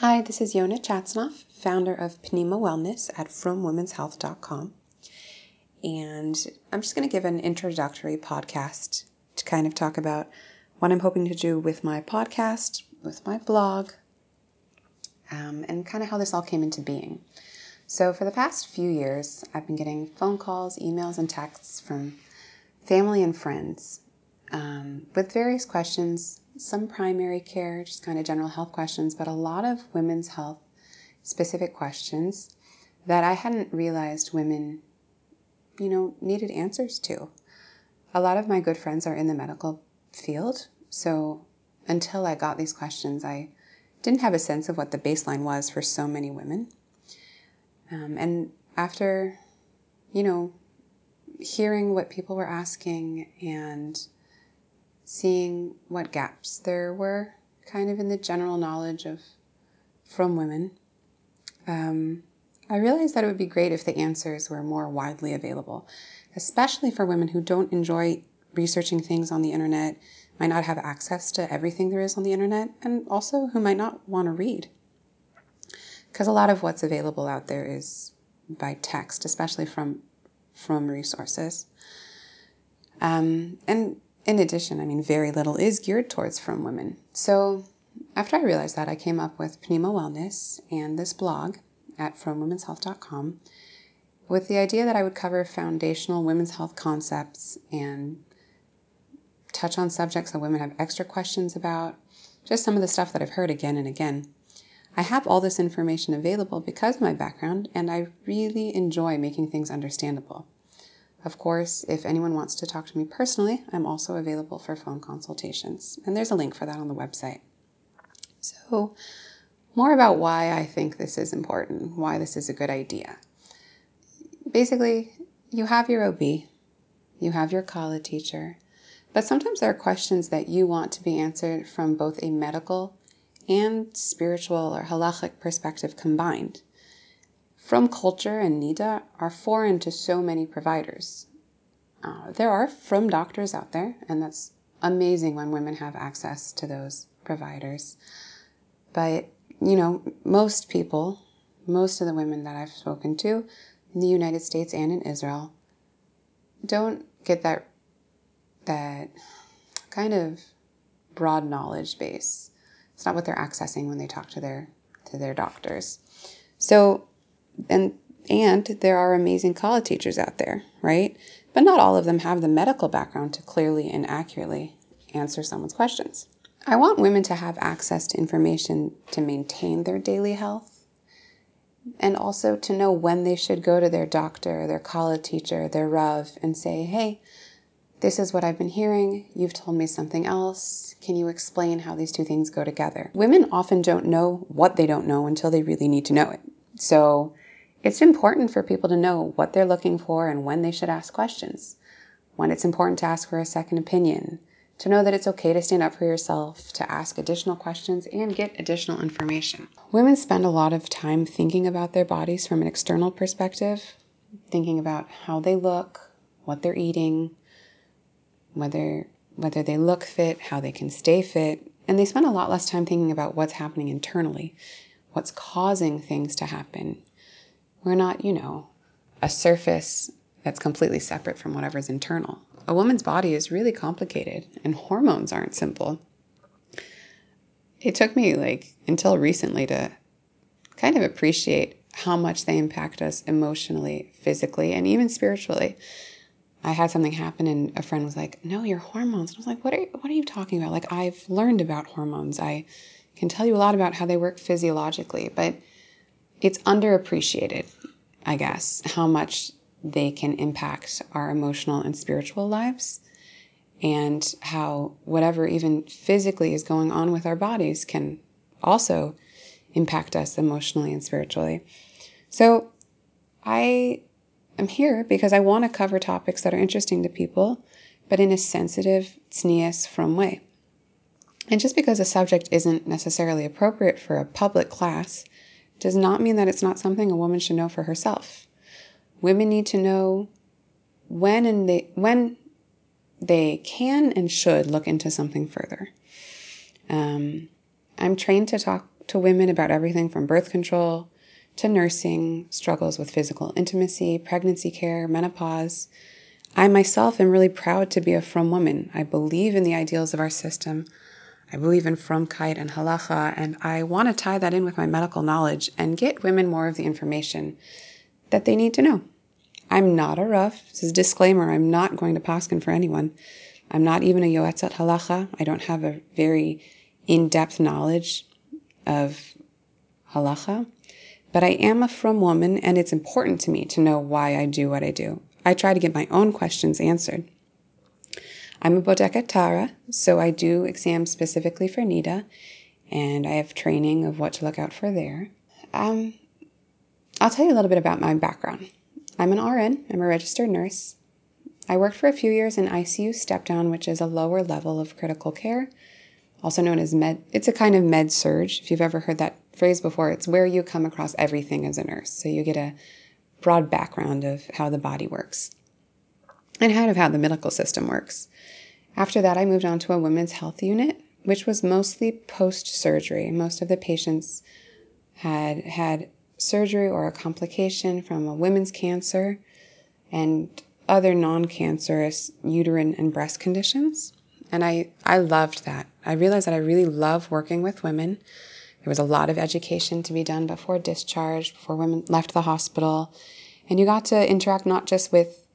Hi, this is Yonah Chatzinoff, founder of P'nima Wellness at FrumWomen'sHealth.com. And I'm just going to give an introductory podcast to kind of talk about what I'm hoping to do with my podcast, with my blog, um, and kind of how this all came into being. So, for the past few years, I've been getting phone calls, emails, and texts from family and friends um, with various questions, some primary care, just kind of general health questions, but a lot of women's health specific questions that I hadn't realized women, you know, needed answers to. A lot of my good friends are in the medical field, so until I got these questions, I didn't have a sense of what the baseline was for so many women. Um, and after, you know, hearing what people were asking and seeing what gaps there were kind of in the general knowledge of frum women, um, I realized that it would be great if the answers were more widely available, especially for women who don't enjoy researching things on the internet, might not have access to everything there is on the internet, and also who might not want to read. Because a lot of what's available out there is by text, especially from frum resources. Um, and in addition, I mean, very little is geared towards frum women. So after I realized that, I came up with P'nima Wellness and this blog at frumwomenshealth.com with the idea that I would cover foundational women's health concepts and touch on subjects that women have extra questions about, just some of the stuff that I've heard again and again. I have all this information available because of my background, and I really enjoy making things understandable. Of course, if anyone wants to talk to me personally, I'm also available for phone consultations, and there's a link for that on the website. So, more about why I think this is important, why this is a good idea. Basically, you have your OB, you have your kallah teacher, but sometimes there are questions that you want to be answered from both a medical and spiritual or halachic perspective combined frum culture and niddah are foreign to so many providers. Uh, there are frum doctors out there, and that's amazing when women have access to those providers. But, you know, most people, most of the women that I've spoken to in the United States and in Israel, don't get that that kind of broad knowledge base. It's not what they're accessing when they talk to their to their doctors. So and and there are amazing kallah teachers out there, right? But not all of them have the medical background to clearly and accurately answer someone's questions. I want women to have access to information to maintain their daily health and also to know when they should go to their doctor, their kallah teacher, their Rav, and say, hey, this is what I've been hearing. You've told me something else. Can you explain how these two things go together? Women often don't know what they don't know until they really need to know it. So it's important for people to know what they're looking for and when they should ask questions, when it's important to ask for a second opinion, to know that it's okay to stand up for yourself, to ask additional questions, and get additional information. Women spend a lot of time thinking about their bodies from an external perspective, thinking about how they look, what they're eating, whether whether they look fit, how they can stay fit, and they spend a lot less time thinking about what's happening internally, what's causing things to happen, we're not, you know, a surface that's completely separate from whatever's internal. A woman's body is really complicated, and hormones aren't simple. It took me like until recently to kind of appreciate how much they impact us emotionally, physically, and even spiritually. I had something happen, and a friend was like, "No, your hormones." And I was like, "What are what are you talking about?" Like I've learned about hormones. I can tell you a lot about how they work physiologically, but it's underappreciated, I guess, how much they can impact our emotional and spiritual lives, and how whatever even physically is going on with our bodies can also impact us emotionally and spiritually. So, I am here because I want to cover topics that are interesting to people, but in a sensitive, tznius, frum way. And just because a subject isn't necessarily appropriate for a public class does not mean that it's not something a woman should know for herself. Women need to know when and they when they can and should look into something further. Um, I'm trained to talk to women about everything frum birth control to nursing, struggles with physical intimacy, pregnancy care, menopause. I myself am really proud to be a from woman. I believe in the ideals of our system. I believe in Frum frumkeit and halacha, and I want to tie that in with my medical knowledge and get women more of the information that they need to know. I'm not a Rav. This is a disclaimer. I'm not going to paskin for anyone. I'm not even a yoetzat halacha. I don't have a very in-depth knowledge of halacha, but I am a frum woman, and it's important to me to know why I do what I do. I try to get my own questions answered. I'm a Bodeket Taharah, so I do exams specifically for Niddah, and I have training of what to look out for there. Um, I'll tell you a little bit about my background. I'm an RN, I'm a registered nurse. I worked for a few years in ICU step down, which is a lower level of critical care, also known as med. It's a kind of med surg. If you've ever heard that phrase before, it's where you come across everything as a nurse. So you get a broad background of how the body works and kind of how the medical system works. After that, I moved on to a women's health unit, which was mostly post surgery. Most of the patients had had surgery or a complication from a women's cancer and other non cancerous uterine and breast conditions. And I, I loved that. I realized that I really love working with women. There was a lot of education to be done before discharge, before women left the hospital. And you got to interact not just with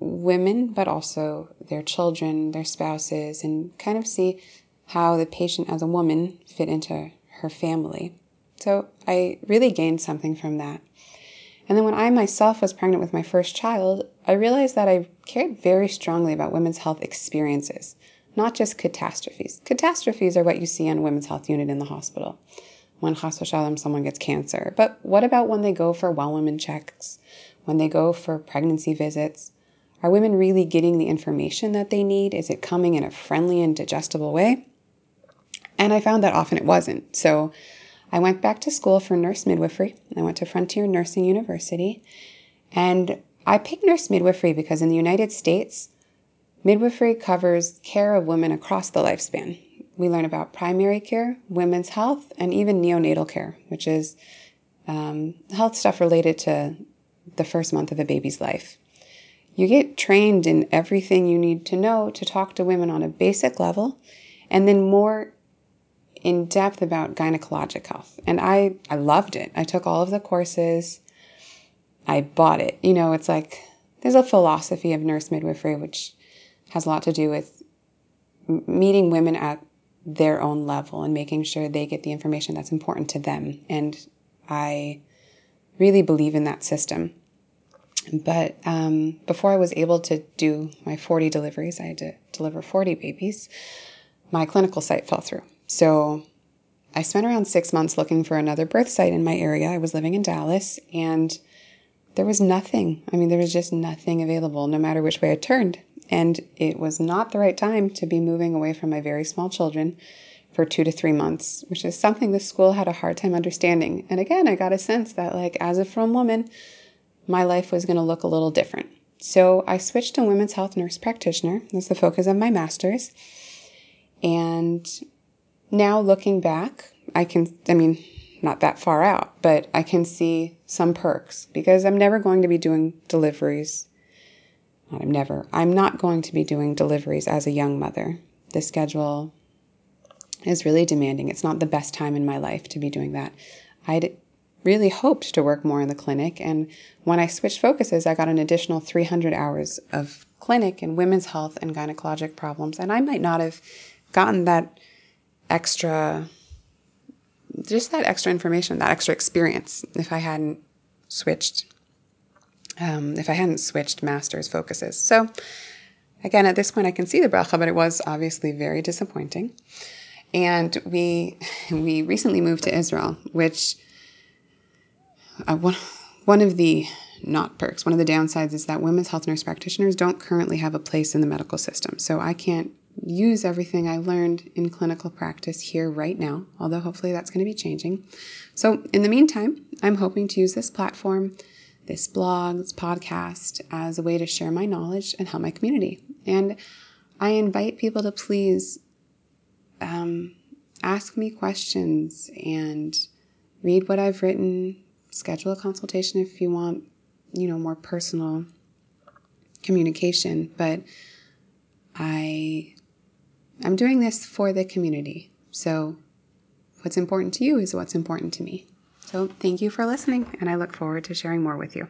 women, but also their children, their spouses, and kind of see how the patient as a woman fit into her family. So I really gained something from that. And then when I myself was pregnant with my first child, I realized that I cared very strongly about women's health experiences, not just catastrophes. Catastrophes are what you see on women's health unit in the hospital when chas v'shalom someone gets cancer. But what about when they go for well women checks, when they go for pregnancy visits? Are women really getting the information that they need? Is it coming in a friendly and digestible way? And I found that often it wasn't. So I went back to school for nurse midwifery. I went to Frontier Nursing University. And I picked nurse midwifery because in the United States, midwifery covers care of women across the lifespan. We learn about primary care, women's health, and even neonatal care, which is um, health stuff related to the first month of a baby's life. You get trained in everything you need to know to talk to women on a basic level and then more in depth about gynecologic health. And I, I loved it. I took all of the courses. I bought it. You know, it's like there's a philosophy of nurse midwifery which has a lot to do with meeting women at their own level and making sure they get the information that's important to them. And I really believe in that system. But um, before I was able to do my 40 deliveries, I had to deliver 40 babies, my clinical site fell through. So I spent around six months looking for another birth site in my area. I was living in Dallas and there was nothing. I mean, there was just nothing available no matter which way I turned. And it was not the right time to be moving away frum my very small children for two to three months, which is something the school had a hard time understanding. And again, I got a sense that, like, as a from woman, my life was going to look a little different. So I switched to women's health nurse practitioner. That's the focus of my master's. And now looking back, I can, I mean, not that far out, but I can see some perks because I'm never going to be doing deliveries. I'm never. I'm not going to be doing deliveries as a young mother. The schedule is really demanding. It's not the best time in my life to be doing that. I'd really hoped to work more in the clinic. And when I switched focuses, I got an additional 300 hours of clinic in women's health and gynecologic problems. And I might not have gotten that extra, just that extra information, that extra experience if I hadn't switched, um, if I hadn't switched master's focuses. So again, at this point, I can see the bracha, but it was obviously very disappointing. And we we recently moved to Israel, which uh, one, one of the not perks, one of the downsides is that women's health nurse practitioners don't currently have a place in the medical system. So I can't use everything I learned in clinical practice here right now, although hopefully that's going to be changing. So in the meantime, I'm hoping to use this platform, this blog, this podcast as a way to share my knowledge and help my community. And I invite people to please um, ask me questions and read what I've written. Schedule a consultation if you want, you know, more personal communication. But I I'm doing this for the community. So what's important to you is what's important to me. So thank you for listening, and I look forward to sharing more with you.